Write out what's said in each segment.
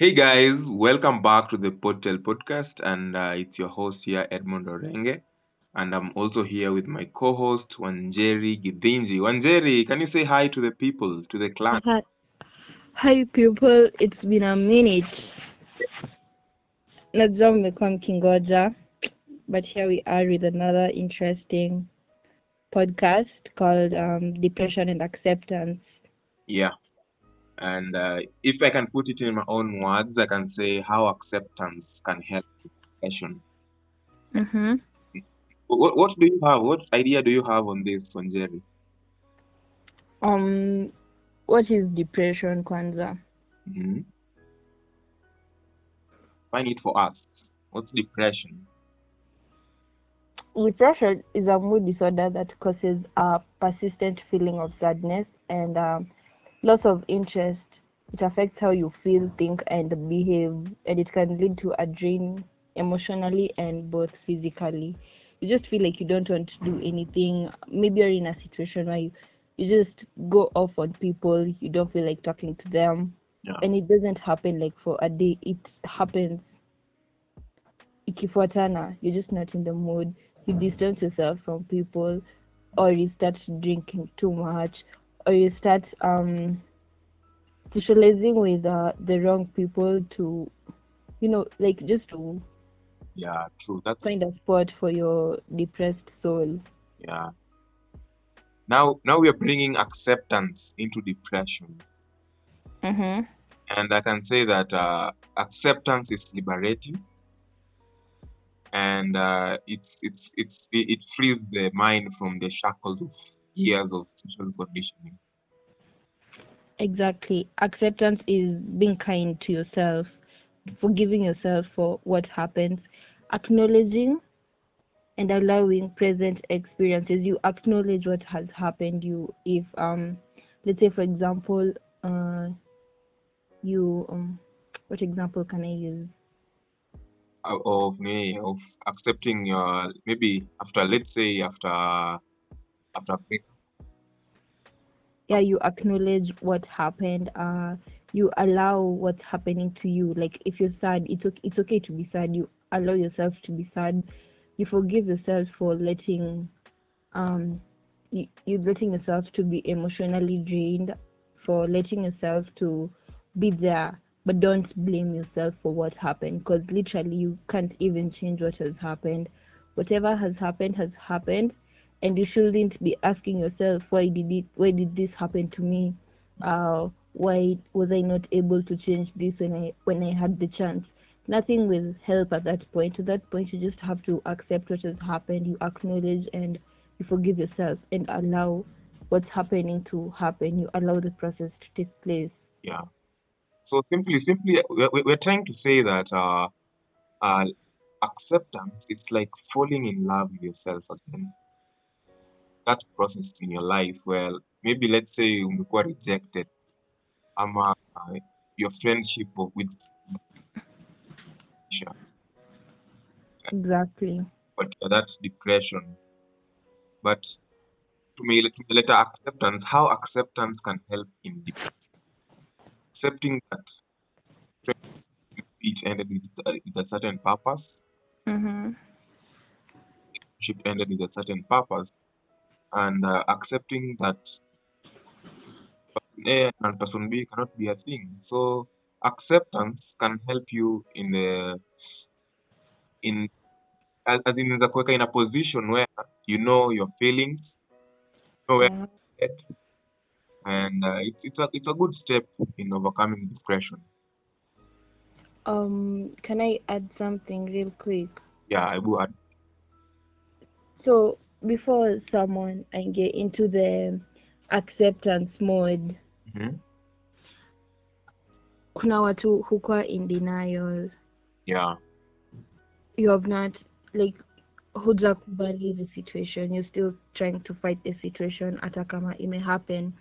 Hey guys, welcome back to the Podtel podcast, and uh, it's your host here, Edmond Orenge, and I'm also here with my co-host Wanjeri Gidinji. Wanjeri, can you say hi to the people, to the clan? Hi, hi people, it's been a minute. Najua mmekuwa mkingoja, but here we are with another interesting podcast called um, Depression and Acceptance. Yeah, and uh, if I can put it in my own words, I can say how acceptance can help depression. Mm-hmm. What, what do you have? What idea do you have on this, Wanjeri? Um, what is depression, Kwanza? hmm Find it for us. What's depression? Depression is a mood disorder that causes a persistent feeling of sadness and um, loss of interest. It affects how you feel, think, and behave, and it can lead to a drain emotionally and both physically. You just feel like you don't want to do anything. Maybe you're in a situation where you, you just go off on people, you don't feel like talking to them, Yeah. and it doesn't happen like for a day, it happens ikifuatana you're just not in the mood you distance yourself from people or you start drinking too much or you start um socializing with uh, the wrong people to you know like just to Yeah, true. That's find a spot for your depressed soul yeah. Now, now we are bringing acceptance into depression, mm-hmm. and I can say that uh, acceptance is liberating, and uh, it's it's it's it, it frees the mind from the shackles of years of social conditioning. exactly. Acceptance is being kind to yourself forgiving yourself for what happens acknowledging and allowing present experiences. You acknowledge what has happened. You if um let's say for example uh you um what example can i use? Of me of accepting your maybe after let's say after after break yeah you acknowledge what happened uh you allow what's happening to you. Like if you're sad it's okay it's okay to be sad. You allow yourself to be sad. You forgive yourself for letting um you, you letting yourself to be emotionally drained for letting yourself to be there. But don't blame yourself for what happened because literally you can't even change what has happened. Whatever has happened has happened and you shouldn't be asking yourself why did it why did this happen to me? Uh why was i not able to change this when i when i had the chance? Nothing will help at that point. At that point you just have to accept what has happened you acknowledge and you forgive yourself and allow what's happening to happen. You allow the process to take place. Yeah. So simply, simply, we're, we're trying to say that uh, uh, acceptance is like falling in love with yourself again. That process in your life where maybe let's say umekuwa rejected, ama uh, your friendship with exactly but uh, that's depression. But to me, to me later acceptance, how acceptance can help in depression. accepting that it ended with, uh, with a certain purpose, mm-hmm. ship ended with a certain purpose, and uh, accepting that person A and person B cannot be a thing. So acceptance can help you in the in as, as in the kuweka in a position where you know your feelings, know where Yeah. at, and uh, it's it's a it's a good step in overcoming depression. um can i add something real quick Yeah, I would. So before someone I get into the acceptance mode, hmm kuna watu hukuwa in denial. Yeah, You have not like hujakubali the situation. You're still trying to fight the situation hata kama ime happen.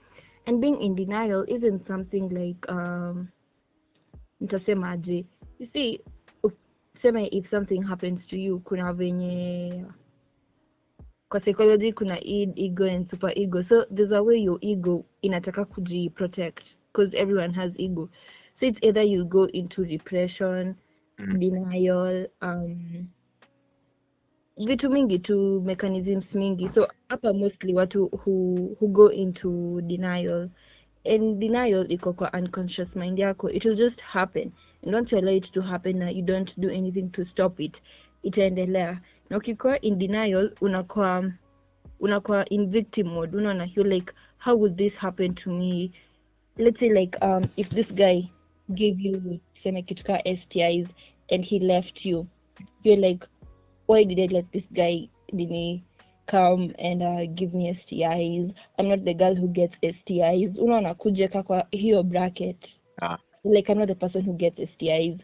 And being in denial isn't something like um nitasemaje. You see, sema if something happens to you, kuna venye kwa psychology kuna id, ego and super ego. So there's a way your ego inataka kujiprotect because everyone has ego. So it's either you go into repression Mm. denial um vitu mingi tu mechanisms mingi. So hapa mostly watu who, who go into denial and denial iko kwa unconscious mind yako. It will just happen. And once you allow it to happen na you don't do anything to stop it. Itaendelea na ukikuwa in denial unakuwa unakuwa in victim mode. Unaona you like how would this happen to me? Let's say like um if this guy gave you seme kitu ka stis and he left you you're like why did i let this guy dini come and uh, give me stis i'm not the girl who gets stis unaona kujeka kwa hiyo bracket. Ah. like I'm not the person who gets STIs.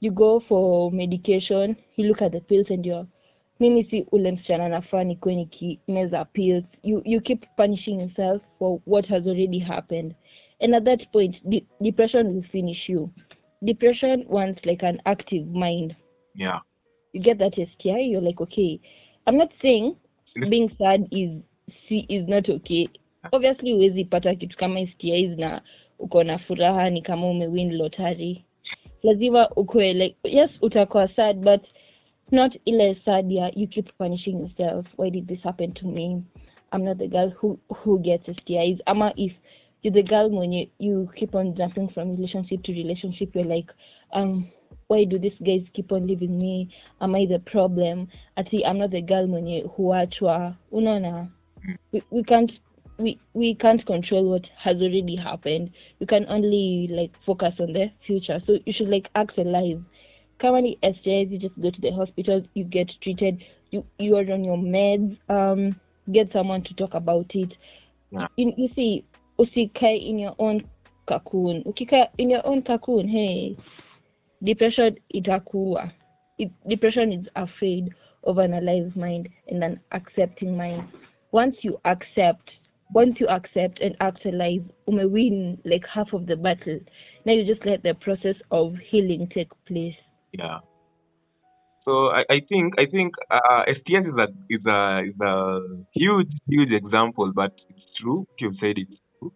You go for medication, you look at the pills and you're mimi si ule msichana nafaa nikuwe nikimeza pills you, you keep punishing yourself for what has already happened. And at that point de- depression will finish you. Depression wants like an active mind. Yeah. you get that STI you're like okay. I'm not saying being sad is is not okay. Obviously huwezi pata kitu kama STIs na uko na furaha ni kama umewin lotari lazima ukue like yes utakuwa sad but not ile ya you keep punishing yourself. Why did this happen to me? I'm not the girl who who gets STIs ama if you're the girl mwenye you you keep on jumping from relationship to relationship you're like um why do these guys keep on leaving me? Am i the problem? Ati i'm not the girl mwenye huachwa unaona we, we can't we, we can't control what has already happened. We can only like focus on the future. So you should like act alive ni STIs, you just go to the hospital you get treated you you are on your meds um get someone to talk about it. Yeah. you, you see usikae in your own cocoon ukikaa in your own cocoon hey. Depression itakuwa it, depression is afraid of an alive mind and an accepting mind. Once you accept once you accept and act alive you may win like half of the battle. Now you just let the process of healing take place Yeah. So I, I think I think uh, STS is a is a is a huge huge example, but it's true. You've said it's true.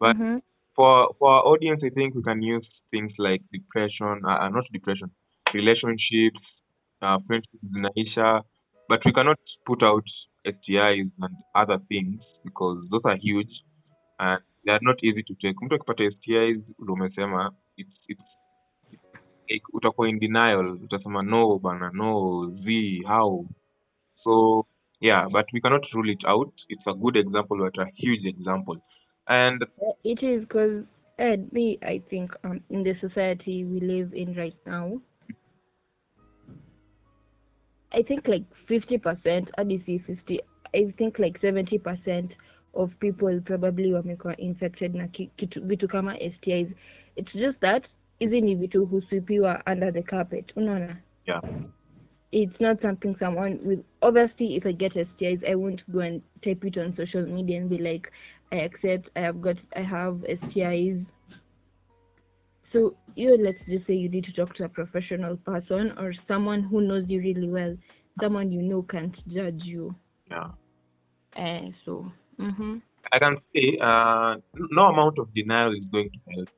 But Mhm. for for our audience, I think we can use things like depression, uh, uh, not depression, relationships, uh, friendships zinaisha, but we cannot put out STIs and other things because those are huge and they are not easy to take. Mtu akipata STIs, umesema it's it's like utakuwa in denial, utasema no bana, no z how so yeah, but we cannot rule it out. It's a good example, but a huge example. And It is because, Ed, me, I think um, in the society we live in right now, I think like 50%, hadi si 50, I think like 70% of people probably wamekuwa infected na ki- kitu, vitu kama STIs. It's just that hizi ni vitu huswipiwa under the carpet, unaona? yeah, it's not something someone with obviously if I get STIs I won't go and type it on social media and be like I accept I have got I have STIs so you let's just say you need to talk to a professional person or someone who knows you really well someone you know can't judge you. Yeah. uh, so mhm I can say uh, no amount of denial is going to help,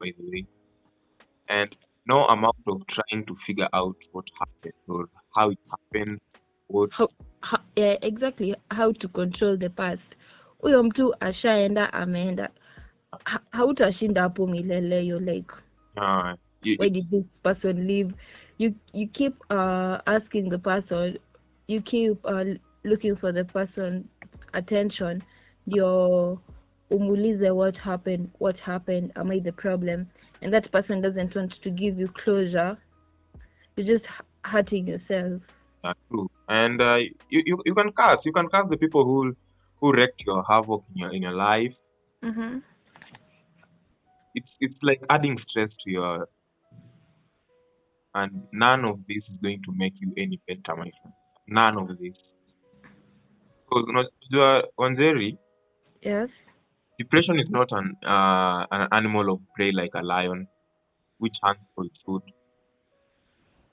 by the way, and no amount of trying to figure out what happened or how it happened. What how, how yeah, exactly how to control the past. Huyo mtu ashaenda ameenda. Ha- hautashinda hapo milele you're like uh, you, why did this person leave? You you keep uh asking the person you keep uh, looking for the person attention. Ndio umulize what happened what happened am i the problem and that person doesn't want to give you closure you're just hurting yourself uh, true. And uh, you, you you can curse. You can curse the people who who wrecked your havoc in your in your life. mm-hmm. It's it's like adding stress to your, and none of this is going to make you any better, my friend. None of this. Because unajua Wanjeri, yes depression is not an uh, an animal of prey like a lion, which hunts for its food.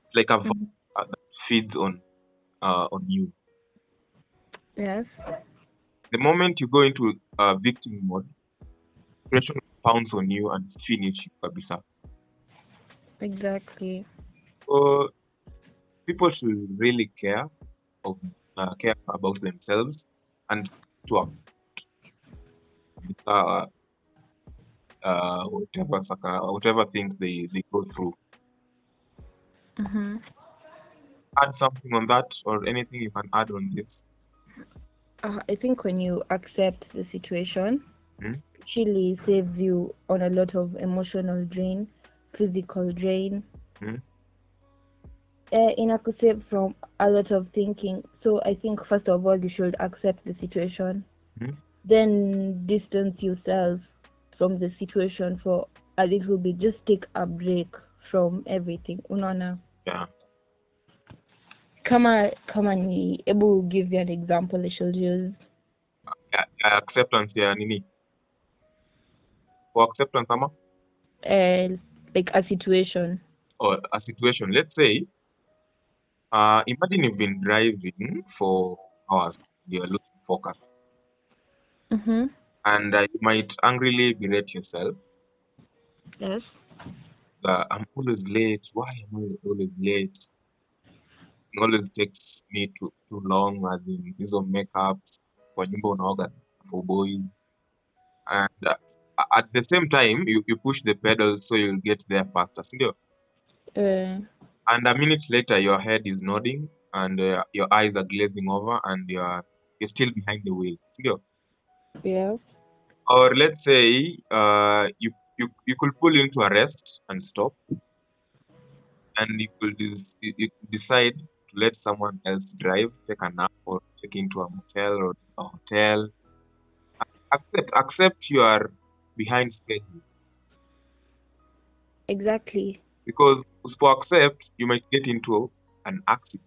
It's like a Mhm. vampire that feeds on uh, on you. yes The moment you go into uh, victim mode, depression pounce on you and finish you kabisa. Exactly. So people should really care of uh, care about themselves and to uh, uh, whatever whatever things they, they go through. Mm-hmm. Add something on that or anything you can add on this. Uh, I think when you accept the situation, Hmm? Chili saves you on a lot of emotional drain, physical drain. Hmm? Uh, inakusave from a lot of thinking. So I think first of all you should accept the situation, Hmm? Then distance yourself from the situation for a little bit. Just take a break from everything. Unaona? Yeah. Kama kama ni able give you an example I should use. Yeah, yeah, acceptance ya nini? For acceptance ama? Uh, like a situation. or a situation. Let's say, uh, imagine you've been driving for hours, you're losing focus, Mm-hmm. and uh, you might angrily berate yourself. Yes. Uh, I'm always late. Why am I always late? It always takes me too too long. As in hizo makeup kwa nyumba unaoga for boys, and uh, at the same time you, you push the pedal so you'll get there faster. sindio? Uh, And a minute later, your head is nodding and uh, your eyes are glazing over, and you're you're still behind the wheel. sindio? Yeah. Or let's say uh, you you you could pull into a rest and stop, and you could des- you decide to let someone else drive, take a nap, or check into a motel or a hotel. Accept accept you are behind schedule Exactly. because for accept you might get into an accident.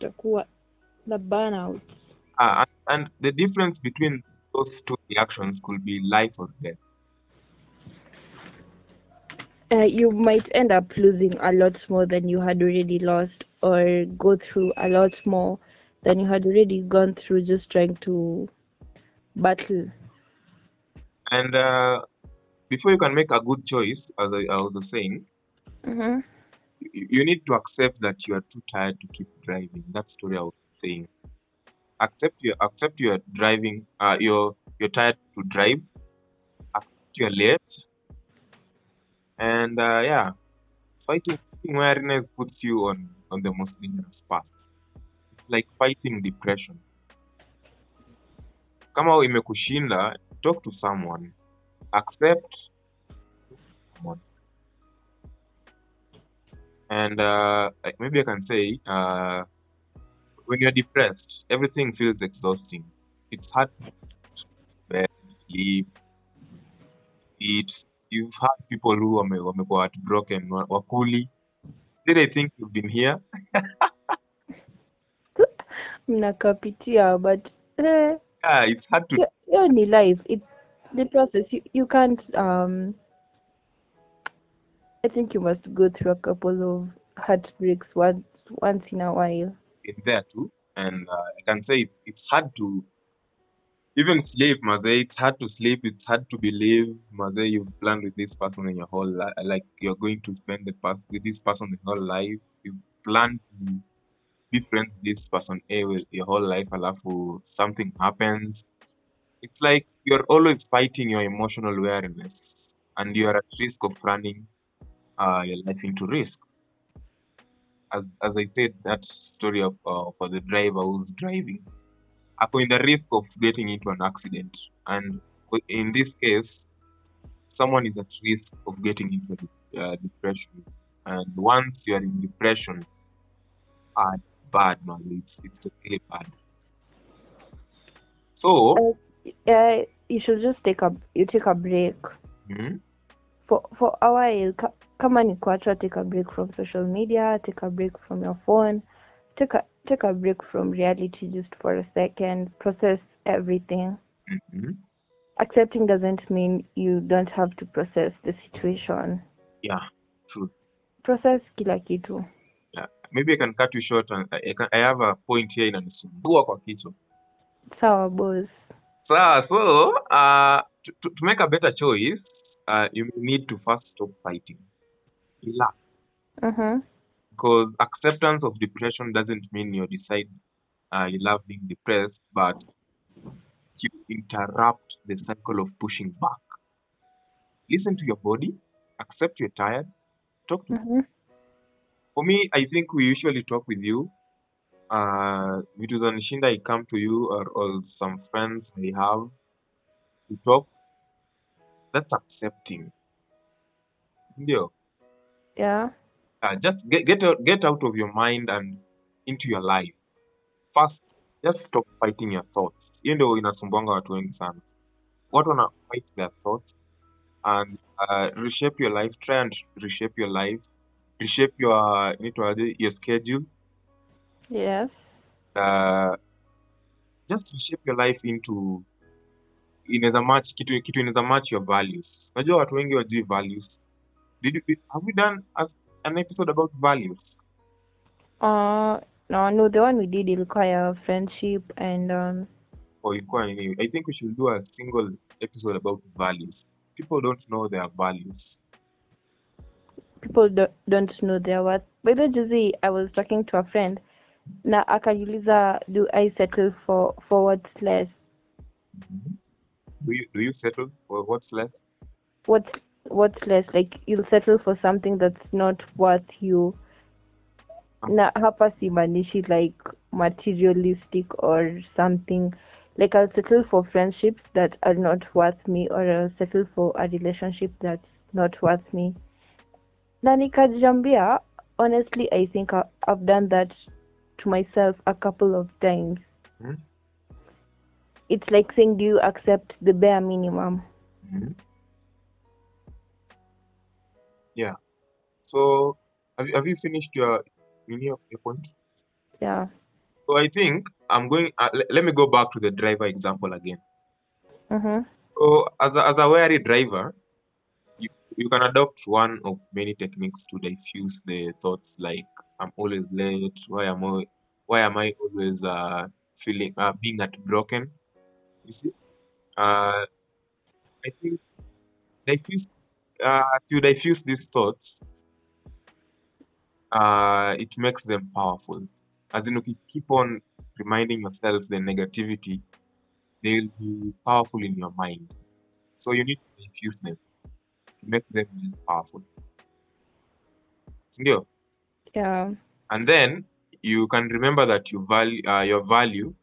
Utakuwa the burnout. Uh, and, the difference between those two reactions could be life or death. Uh, you might end up losing a lot more than you had already lost, or go through a lot more than you had already gone through just trying to battle. And uh, before you can make a good choice, as I, I was saying, Mm-hmm. you, you need to accept that you are too tired to keep driving. That story I was saying. Accept your accept you are driving. Uh, you're you're tired to drive. Accept you're late. And uh, yeah, fighting awareness puts you on on the most dangerous path. It's like fighting depression. Kama imekushinda, talk to someone. Accept someone. And uh, maybe I can say, uh, when you're depressed, everything feels exhausting. It's hard to bed, sleep, eat. You've had people who are wame, wamekuwa heartbroken, wa- wakuli. Did I think you've been here? Mnakapitia, but eh, Yeah, it's hard to. hiyo hiyo ni life. It's the process. You, you can't. Um, I think you must go through a couple of heartbreaks once once in a while. in there too. And uh, I can say it, it's hard to even sleep, Maze. It's hard to sleep. It's hard to believe, Maze, you've planned with this person in your whole life. Like you're going to spend the past with this person the whole life. You've planned to be friends with this person eh, well, your whole life. Alafu something happens. It's like you're always fighting your emotional awareness, and you're at risk of running uh, your life into risk as as I said, that story of uh, for the driver who's driving, in the risk of getting into an accident, and in this case, someone is at risk of getting into uh, depression, and once you are in depression, bad, bad, man. It's it's really bad. So, Uh, you should just take a you take a break. Hmm, for for a while. Ka, kama ni kuachwa, take a break from social media. Take a break from your phone. Take a take a break from reality just for a second. Process everything. hmm Accepting doesn't mean you don't have to process the situation. yeah, true. Process kila kitu. Yeah. Maybe I can cut you short, and I, can, I have a point here inanisumbua kwa kichwa. Sawa boss. sawa so uh, to to make a better choice, uh, you need to first stop fighting. relax. Mm-hmm. Because acceptance of depression doesn't mean you decide uh, you love being depressed, but you interrupt the cycle of pushing back. Listen to your body, accept you're tired, talk to Mm-hmm. For me, I think we usually talk with you. Uh, vitu za nishinda I come to you or, or some friends I have. We talk. That's accepting. Ndio. Yeah. Uh, just get get out, get out of your mind and into your life. First, just stop fighting your thoughts. Hiyo ndio inasumbuanga watu wengi sana. Watu wana fight their thoughts and uh, reshape your life. Try and reshape your life. Reshape your inaitwaje, your schedule. Yes. uh, just reshape your life into inaweza match kitu kitu inaweza match your values. Unajua watu wengi wajui values. Did you, did, have we done a, an episode about values? Uh, no, no, the one we did ilikuwa ya friendship and um, oh, ilikuwa nini i think we should do a single episode about values. People don't know their values. People do, don't know their worth. By the way, juzi, I was talking to a friend na akajiuliza do I settle for for what's less? Do you do you settle for what's less? What's what's less? Like you'll settle for something that's not worth you. Na hapa simaanishi like materialistic or something. Like I'll settle for friendships that are not worth me or I'll settle for a relationship that's not worth me. Na nikajambia, honestly, I think I've done that to myself a couple of times. Hmm? It's like saying, do you accept the bare minimum? Mhm. yeah so have you, have you finished your mini of your point Yeah. so i think i'm going uh, le- let me go back to the driver example again Mm-hmm. So, as a, as a wary driver, you, you can adopt one of many techniques to diffuse the thoughts like I'm always late. Why am I why am I always uh, feeling uh, being heartbroken? You see, uh, I think diffuse uh, to diffuse these thoughts, uh, it makes them powerful. As in, if you keep on reminding yourself the negativity, they will be powerful in your mind. So you need to diffuse them to make them powerful. Ndio. Yeah. And then you can remember that you value uh, your value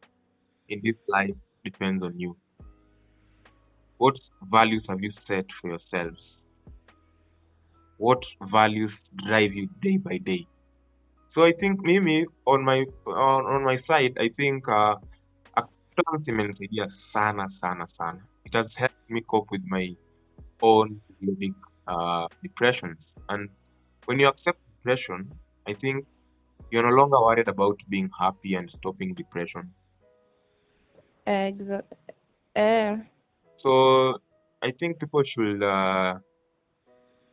in this life depends on you. What values have you set for yourselves? What values drive you day by day? So I think Mimi on my on, on my side, I think uh, acceptance imenisaidia sana sana sana. It has helped me cope with my own living uh, depressions. And when you accept depression, I think you're no longer worried about being happy and stopping depression. Exa- eh, So I think people should uh,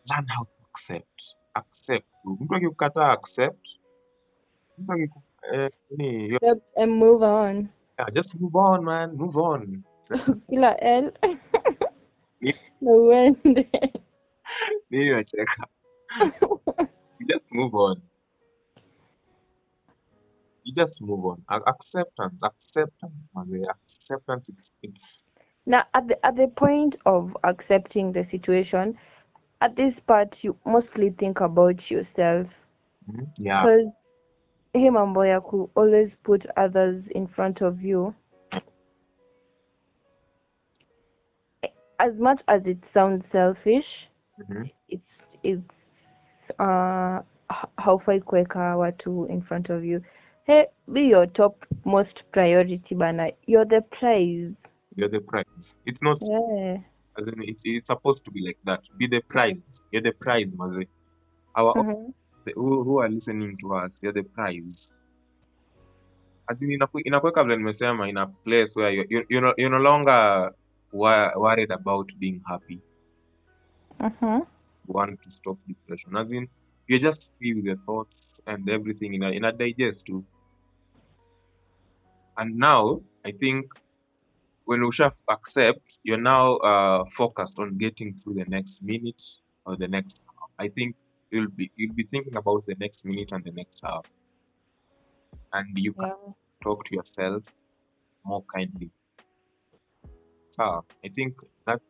learn how to accept. Accept. Mtu akikukataa accept. Mtu akiku eh, nini, Yep, and move on. yeah, just move on man, move on. Kila L. Ni- no uende. Nini unacheka? Just move on. You just move on. Acceptance, acceptance. Acceptance it's, it's now, at the at the point of accepting the situation, at this part you mostly think about yourself mhm, yeah. because him and ya ku always put others in front of you as much as it sounds selfish mhm, it's it's uh h- haufai kuweka watu in front of you hey be your top most priority bana you're the prize You're the prize. It's not yeah as in it's, it's supposed to be like that. Be the prize. You're the prize, maze. Our Mhm. the, who, who are listening to us, you're the prize. As in inaku- inakuweka vile nimesema in a place where you, you, you're, no, you're no longer wa- worried about being happy. Mhm. You want to stop depression. As in you're just free with your thoughts and everything in a, in a digest too. And now I think when we shall accept, you're now uh, focused on getting through the next minute or the next hour. I think you'll be you'll be thinking about the next minute and the next hour, and you can Yeah. talk to yourself more kindly. Ah, I think that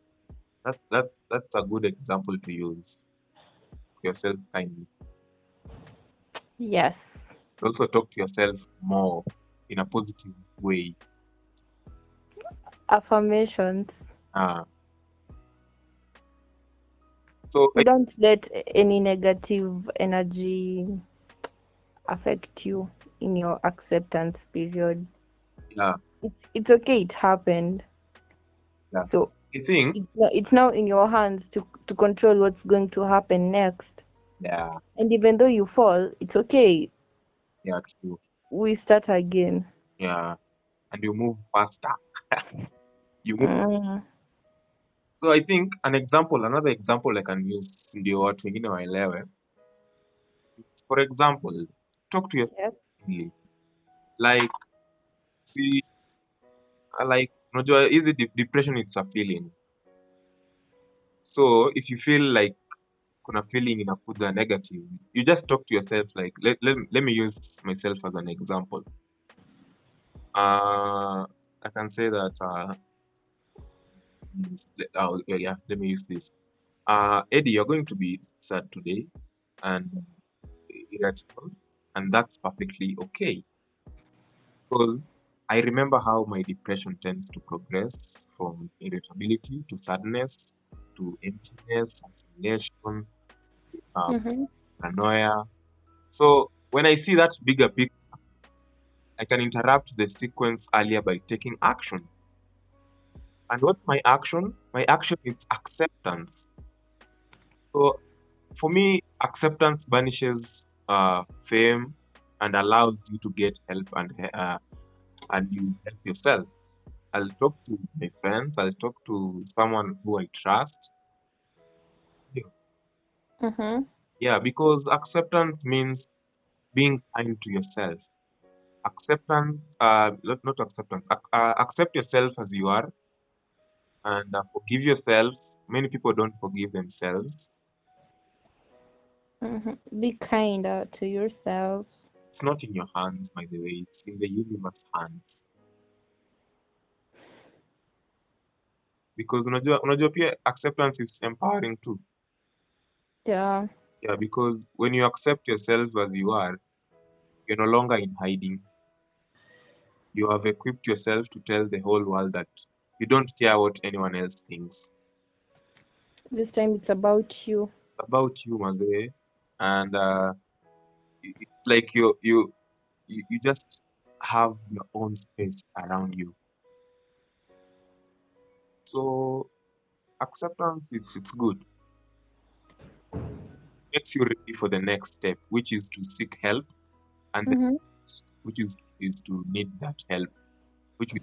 that that that's a good example to use. Yourself kindly. Yes. Also talk to yourself more in a positive way. Affirmations. Ah. So I, don't let any negative energy affect you in your acceptance period. yeah, It's it's okay. It happened. yeah. So you think it's now, it's now in your hands to to control what's going to happen next. Yeah, And even though you fall, it's okay. yeah, true. We start again. Yeah. And you move faster. you move Mm. So I think an example, another example I can use in the ndio watu wengine waelewe. For example, talk to yourself Yes. kindly. Like see, uh, like unajua hizi de- depression it's a feeling. So if you feel like kuna feeling inakuja negative, you just talk to yourself like let, let, let me use myself as an example. Uh I can say that uh mm, oh, yeah, yeah, let me use this. Uh Eddie, you're going to be sad today and irritable, and that's perfectly okay. Because I remember how my depression tends to progress from irritability to sadness to emptiness, isolation, uh, Mm-hmm. paranoia. So when I see that bigger picture, I can interrupt the sequence earlier by taking action. And what's my action? My action is acceptance. So for me, acceptance banishes uh, fame and allows you to get help and uh, and you help yourself. I'll talk to my friends. I'll talk to someone who I trust. Yeah, Mm-hmm. yeah, because acceptance means being kind to yourself. Acceptance, uh, not, not acceptance. Ac- uh, accept yourself as you are and uh, forgive yourself. Many people don't forgive themselves. Mm-hmm. Be kinder to yourself. It's not in your hands, by the way. It's in the universe's hands. Because unajua, unajua pia acceptance is empowering too. Yeah. Yeah, because when you accept yourself as you are, you're no longer in hiding. You have equipped yourself to tell the whole world that you don't care what anyone else thinks This time it's about you. about you, Maze. And uh, it's like you, you you you just have your own space around you. So acceptance is it's good. Makes you ready for the next step, which is to seek help, and Mm-hmm. which is is to need that help, which is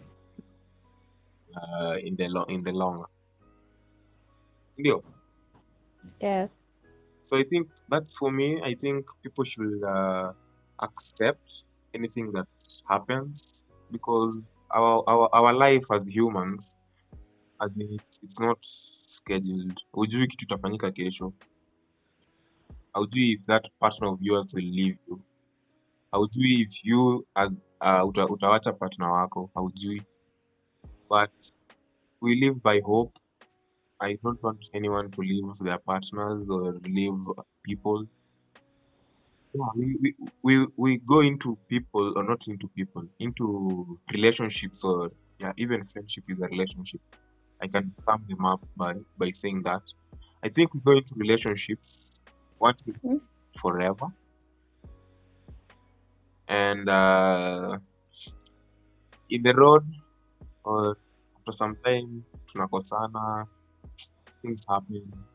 uh, in the long in the long. Ndio. Yes. So I think that's for me. I think people should uh, accept anything that happens because our our our life as humans, as in it's, it's not scheduled. Hujui kitu itafanyika kesho. Haujui if that partner of yours will leave you. Haujui if you uh, uta, utawacha partner wako. Haujui. But we live by hope. I don't want anyone to leave their partners or leave people. Yeah, we, we, we, we go into people or not into people, into relationships or yeah, even friendship is a relationship. I can sum them up by, by saying that. I think we go into relationships wanting Mhm. forever. And uh, in the road or after some time tunakosana, things happen.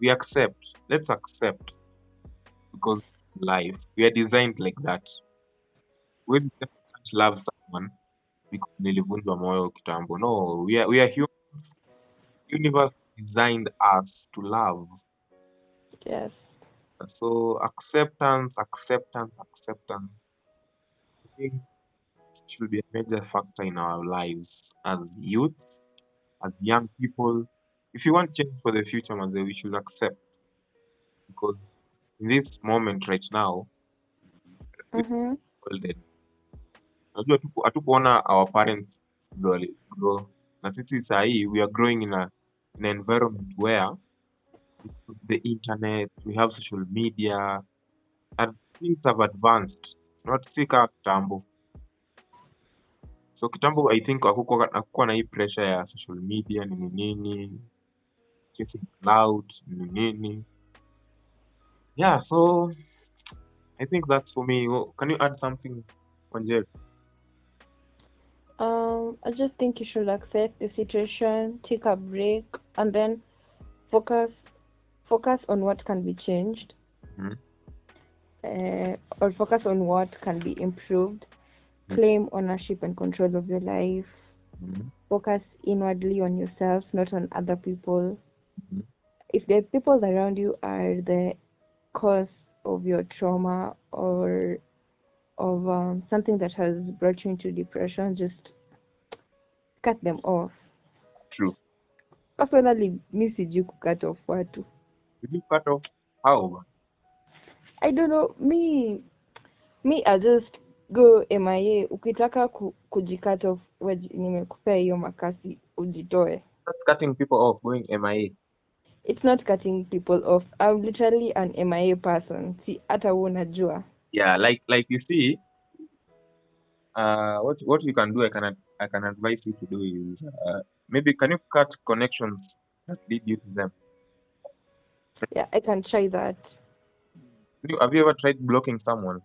We accept. Let's accept because life. We are designed like that. When you can't love someone because nilivunjwa moyo kitambo. No, we are we are human. Universe designed us to love. Yes. So acceptance, acceptance, acceptance. I think should be a major factor in our lives as youth, as young people. If you want change for the future, Maze, we should accept. because in this moment right now Mhm. golden unajua hatuku- hatukuona our parents grow na sisi sahii we are growing in a in an environment where the internet we have social media and things have advanced not si kaa kitambo so kitambo i think hakukuwa na hii pressure ya social media nini nini chasing cloud nini nini. Yeah so i think that's for me. Can you add something Wanjel? Um, I just think you should accept the situation, take a break, and then focus focus on what can be changed, Mhm. uh, or focus on what can be improved. Mhm. Claim ownership and control of your life. Mhm. Focus inwardly on yourself, not on other people. Mhm. If the people around you are the cause of your trauma or of um, something that has brought you into depression, just cut them off. true Personally, mi sijui off watu. Did you cut off how I don't know, me me I just go MIA. Ukitaka ku, kujicut off, nimekupea hiyo makasi ujitoe. that's cutting people off going mia It's not cutting people off. I'm literally an MIA person. Si hata wewe unajua. yeah like like you see uh what what you can do i can i can advise you to do is uh, maybe can you cut connections that lead you to them Yeah, I can try that. have you ever tried blocking someone?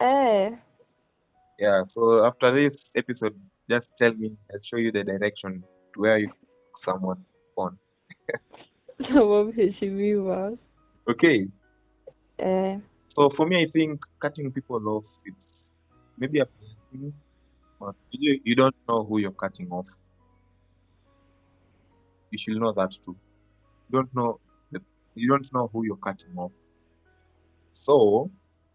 Eh, yeah so after this episode just tell me i'll show you the direction to where you someone on. Okay. Eh, so for me i think cutting people off it's maybe a thing, but you, you don't know who you're cutting off. You should know that too don't know the, you don't know who you're cutting off so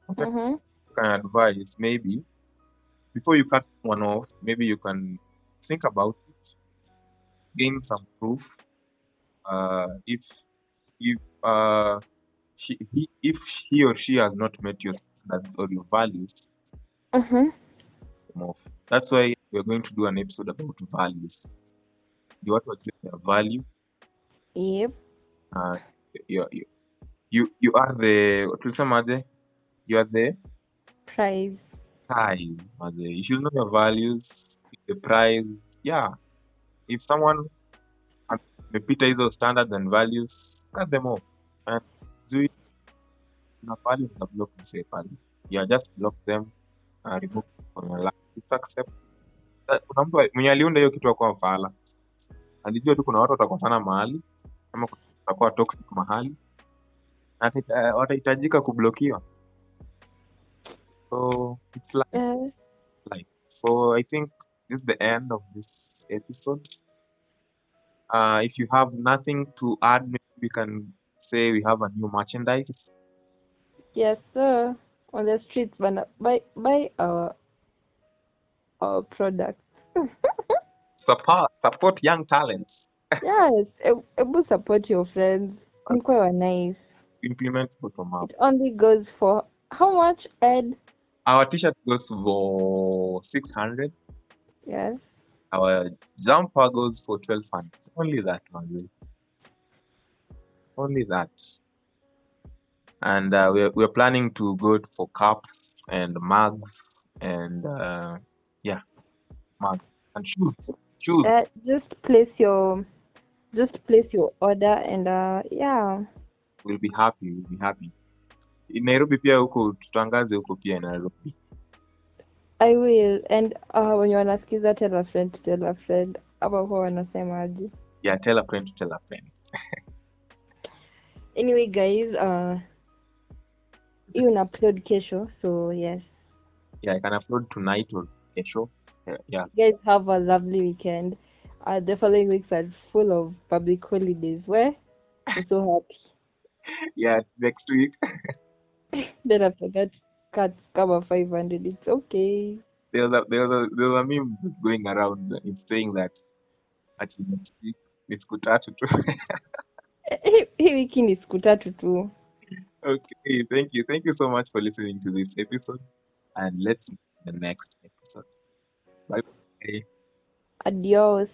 what I mhm. can advise maybe before you cut one off maybe you can think about it gain some proof uh, if if uh, she, he, if he or she has not met your standards or your values Mhm. them off. That's why we're going to do an episode about values. You want to achieve their value. Yep. Uh, you, you, you, you are the tulisemaje? You are the Prize. prize. maze. You should know your values. The prize. Yeah. If someone amepita hizo standards and values, cut them off. And do it. Na pale na block msee pale. Yeah, just block them. Uh, remove from your life. It's accept. Kuna mtu mwenye aliunda hiyo kitu akuwa mfala. Alijua tu kuna watu watakosana mahali ama kutakuwa toxic mahali na atahita- watahitajika kublokiwa. So it's like Eh, life. So I think this is the end of this episode. Uh, if you have nothing to add, maybe we can say we have a new merchandise. yes, sir. On the streets, buy buy our our products. Support, support young talents. Yes, able support your friends. Mkwe wa nice. Implement bottom up. It only goes for how much, Ed? Our t-shirt goes for 600. Yes. Our jumper goes for 1200. Only that, man. Only that. And uh, we're, we're planning to go for cups and mugs and uh, yeah, mugs and shoes. Shoes. Uh, just place your just place your order and uh yeah. We'll be happy. We'll be happy. Nairobi pia huko tutangaze huko pia Nairobi. I will and uh wenye wanasikiza tell a friend tell a friend ama huwa wanasemaje Yeah, tell a friend to tell a friend. anyway guys uh hii una upload kesho so yes Yeah, I can upload tonight or kesho. Yeah, yeah. you guys have a lovely weekend uh the following weeks are full of public holidays where i'm so happy yeah, next week. then after that cuts cover 500 it's okay There's a there's a there's a meme going around. It's saying that ati next week ni siku tatu tu. Hii- wiki ni siku tatu tu Okay, thank you. Thank you so much for listening to this episode. And let's the next episode. Bye bye. adios